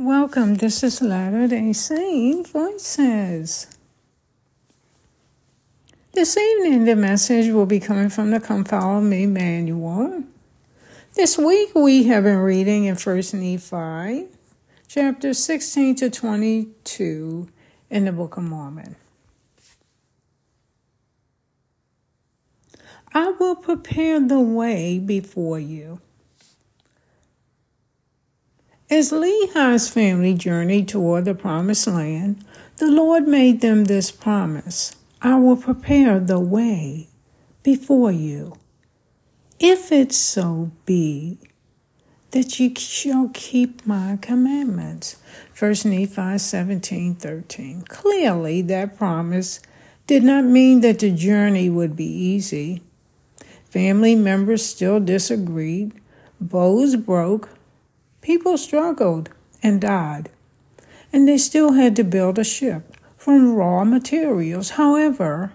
Welcome. This is Latter day Saint Voices. This evening, the message will be coming from the Come Follow Me manual. This week, we have been reading in 1st Nephi, chapter 16 to 22 in the Book of Mormon. I will prepare the way before you. As Lehi's family journeyed toward the promised land, the Lord made them this promise I will prepare the way before you. If it so be that you shall keep my commandments. 1 Nephi 17 13. Clearly, that promise did not mean that the journey would be easy. Family members still disagreed, bows broke, People struggled and died, and they still had to build a ship from raw materials. However,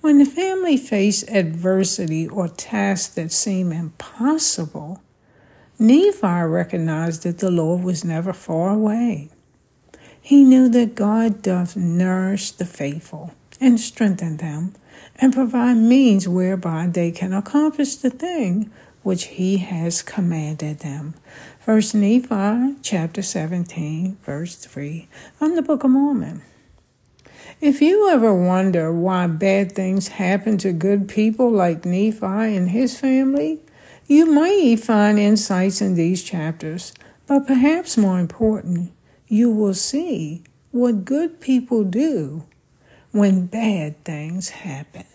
when the family faced adversity or tasks that seemed impossible, Nephi recognized that the Lord was never far away. He knew that God doth nourish the faithful and strengthen them and provide means whereby they can accomplish the thing which he has commanded them. First Nephi chapter 17, verse 3 from the Book of Mormon. If you ever wonder why bad things happen to good people like Nephi and his family, you may find insights in these chapters, but perhaps more important, you will see what good people do when bad things happen.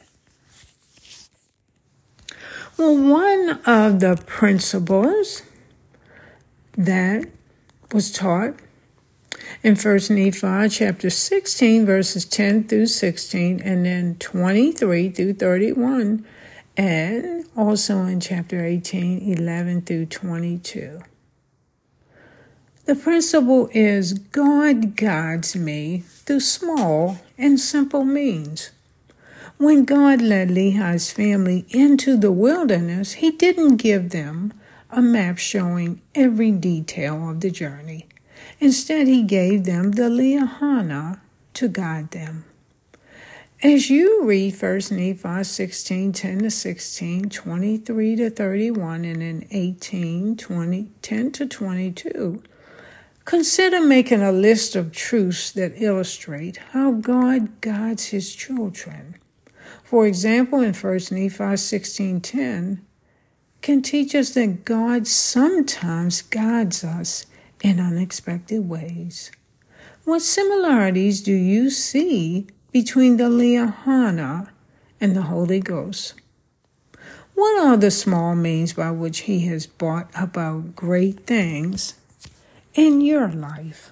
Well, one of the principles that was taught in First Nephi chapter 16, verses 10 through 16, and then 23 through 31, and also in chapter 18, 11 through 22. The principle is God guides me through small and simple means. When God led Lehi's family into the wilderness, he didn't give them a map showing every detail of the journey. Instead, he gave them the Liahona to guide them. As you read 1 Nephi 16, 10 to 16, 23 to 31, and then 18, 20, 10 to 22, consider making a list of truths that illustrate how God guides his children. For example, in 1 Nephi 16:10 can teach us that God sometimes guides us in unexpected ways. What similarities do you see between the Liahona and the Holy Ghost? What are the small means by which He has brought about great things in your life?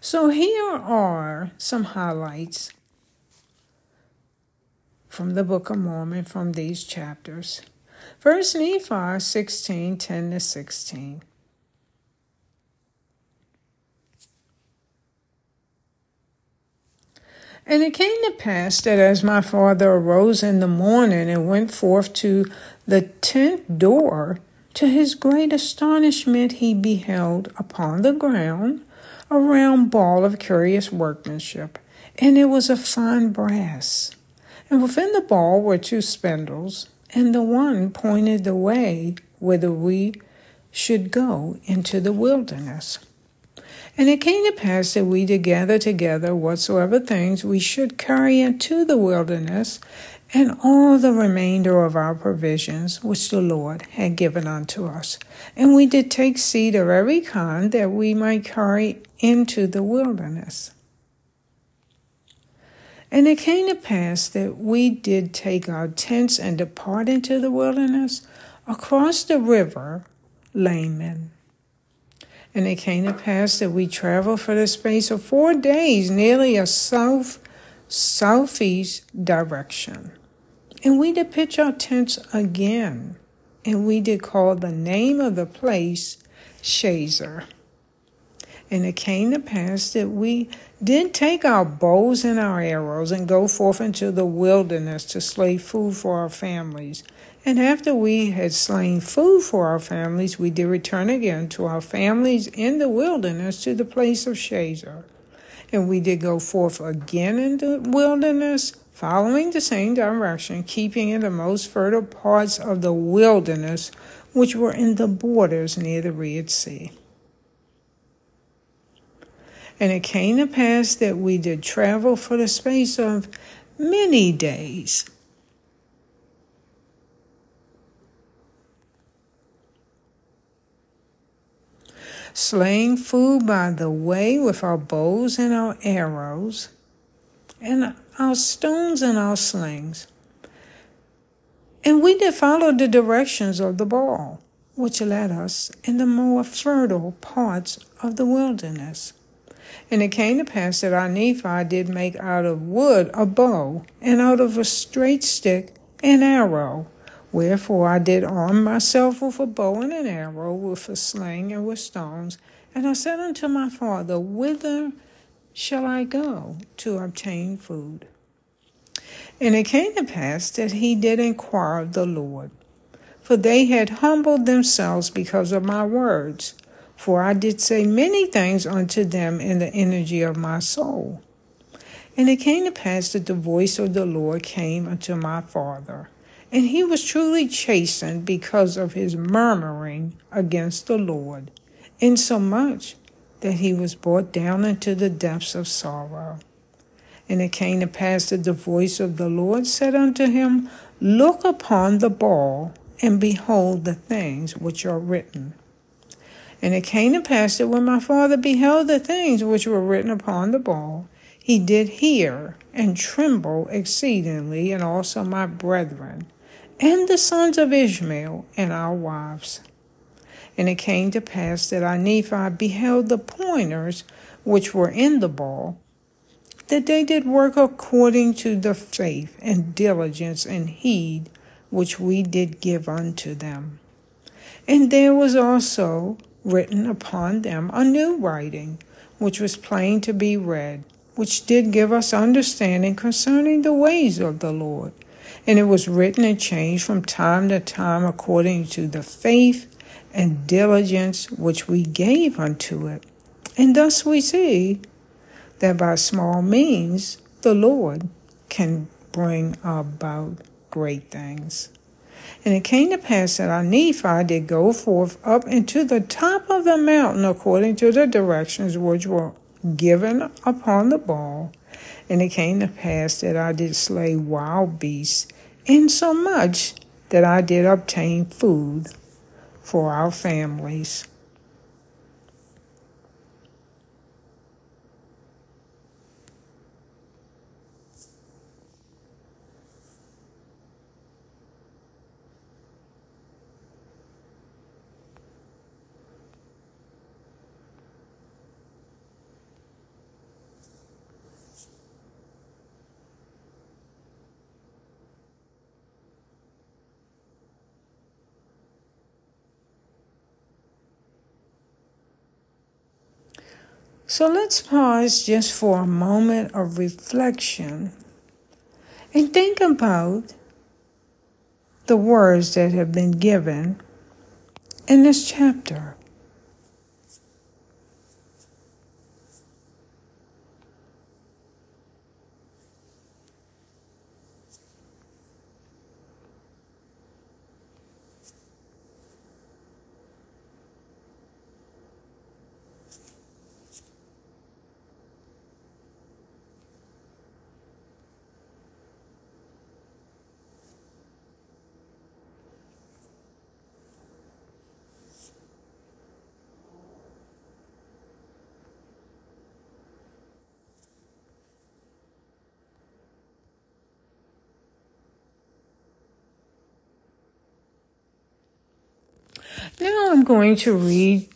So here are some highlights from the Book of Mormon from these chapters. First Nephi 16 10 to 16. And it came to pass that as my father arose in the morning and went forth to the tent door, to his great astonishment he beheld upon the ground a round ball of curious workmanship, and it was of fine brass. And within the ball were two spindles, and the one pointed the way whither we should go into the wilderness. And it came to pass that we did gather together whatsoever things we should carry into the wilderness, and all the remainder of our provisions which the Lord had given unto us. And we did take seed of every kind that we might carry into the wilderness. And it came to pass that we did take our tents and depart into the wilderness across the river Laman. And it came to pass that we traveled for the space of four days, nearly a south southeast direction. And we did pitch our tents again, and we did call the name of the place Shazer. And it came to pass that we did take our bows and our arrows and go forth into the wilderness to slay food for our families. And after we had slain food for our families, we did return again to our families in the wilderness to the place of Shazer. And we did go forth again in the wilderness, following the same direction, keeping in the most fertile parts of the wilderness, which were in the borders near the Red Sea. And it came to pass that we did travel for the space of many days. Slaying food by the way with our bows and our arrows, and our stones and our slings. And we did follow the directions of the ball, which led us in the more fertile parts of the wilderness. And it came to pass that our Nephi did make out of wood a bow, and out of a straight stick an arrow. Wherefore I did arm myself with a bow and an arrow, with a sling and with stones. And I said unto my father, Whither shall I go to obtain food? And it came to pass that he did inquire of the Lord, for they had humbled themselves because of my words. For I did say many things unto them in the energy of my soul. And it came to pass that the voice of the Lord came unto my father, and he was truly chastened because of his murmuring against the Lord, insomuch that he was brought down into the depths of sorrow. And it came to pass that the voice of the Lord said unto him, Look upon the ball, and behold the things which are written and it came to pass that when my father beheld the things which were written upon the ball, he did hear and tremble exceedingly, and also my brethren, and the sons of Ishmael, and our wives. And it came to pass that I, Nephi, beheld the pointers which were in the ball, that they did work according to the faith and diligence and heed which we did give unto them. And there was also written upon them a new writing, which was plain to be read, which did give us understanding concerning the ways of the Lord. And it was written and changed from time to time according to the faith and diligence which we gave unto it. And thus we see that by small means the Lord can bring about great things. And it came to pass that our Nephi did go forth up into the top of the mountain according to the directions which were given upon the ball. And it came to pass that I did slay wild beasts, insomuch that I did obtain food for our families. So let's pause just for a moment of reflection and think about the words that have been given in this chapter. Now I'm going to read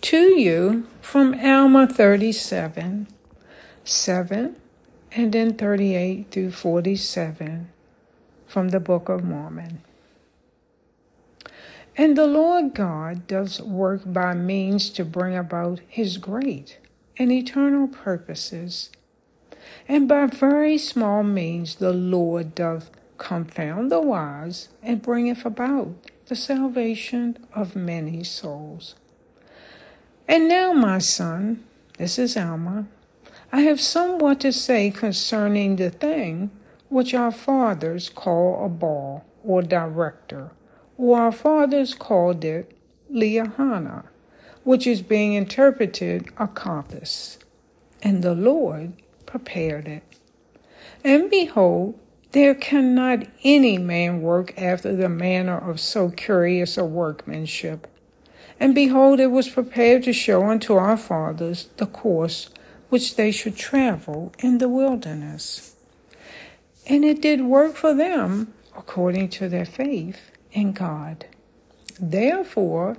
to you from Alma 37, 7, and then 38 through 47 from the Book of Mormon. And the Lord God does work by means to bring about his great and eternal purposes. And by very small means the Lord doth confound the wise and bringeth about the salvation of many souls. And now, my son, this is Alma, I have somewhat to say concerning the thing which our fathers call a ball or director, or our fathers called it Liahona, which is being interpreted a compass. And the Lord prepared it. And behold, there cannot any man work after the manner of so curious a workmanship. And behold, it was prepared to show unto our fathers the course which they should travel in the wilderness. And it did work for them according to their faith in God. Therefore,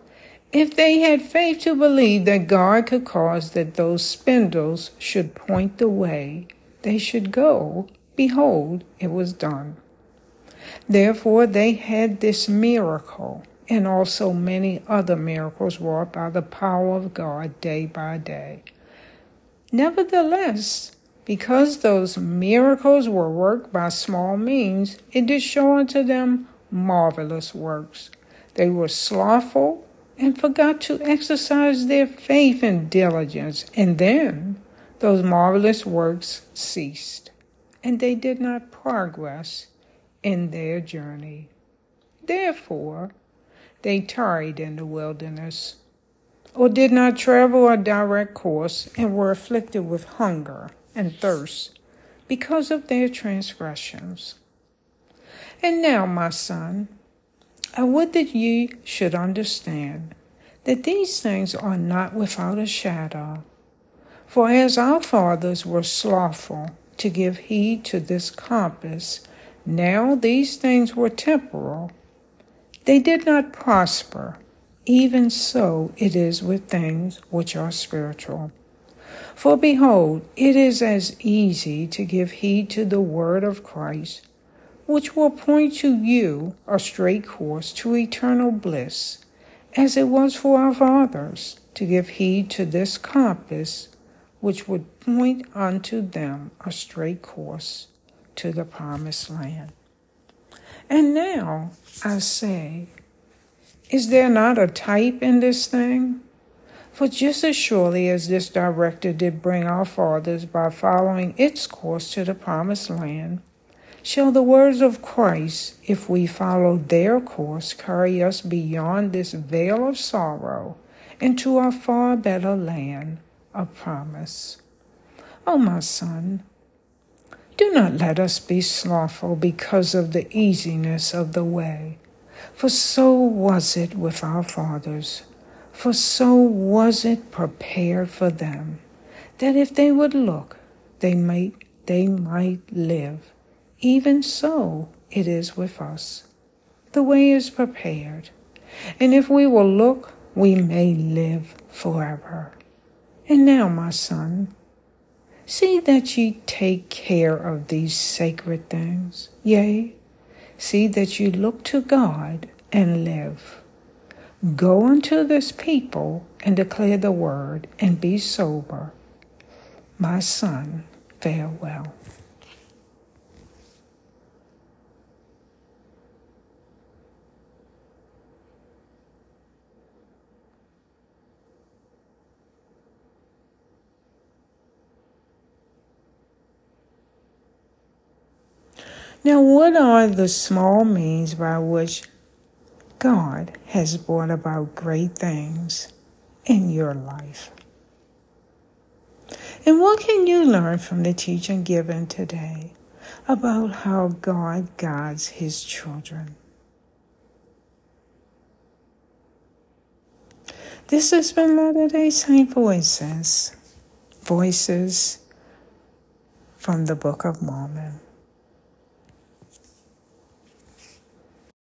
if they had faith to believe that God could cause that those spindles should point the way they should go, behold, it was done. Therefore, they had this miracle and also many other miracles wrought by the power of God day by day. Nevertheless, because those miracles were worked by small means, it did show unto them marvelous works. They were slothful and forgot to exercise their faith and diligence. And then those marvelous works ceased, and they did not progress in their journey. Therefore, they tarried in the wilderness, or did not travel a direct course, and were afflicted with hunger and thirst because of their transgressions. And now, my son, I would that ye should understand that these things are not without a shadow. For as our fathers were slothful to give heed to this compass, now these things were temporal. They did not prosper. Even so it is with things which are spiritual. For behold, it is as easy to give heed to the word of Christ which will point to you a straight course to eternal bliss, as it was for our fathers to give heed to this compass, which would point unto them a straight course to the promised land. And now I say, is there not a type in this thing? For just as surely as this director did bring our fathers by following its course to the promised land, Shall the words of Christ, if we follow their course, carry us beyond this veil of sorrow into a far better land of promise? O oh, my son, do not let us be slothful because of the easiness of the way, for so was it with our fathers, for so was it prepared for them, that if they would look, they might they might live. Even so, it is with us. The way is prepared, and if we will look, we may live forever. And now, my son, see that ye take care of these sacred things. Yea, see that you look to God and live. Go unto this people and declare the word, and be sober. My son, farewell. Now, what are the small means by which God has brought about great things in your life? And what can you learn from the teaching given today about how God guides his children? This has been Latter day Saint Voices, Voices from the Book of Mormon.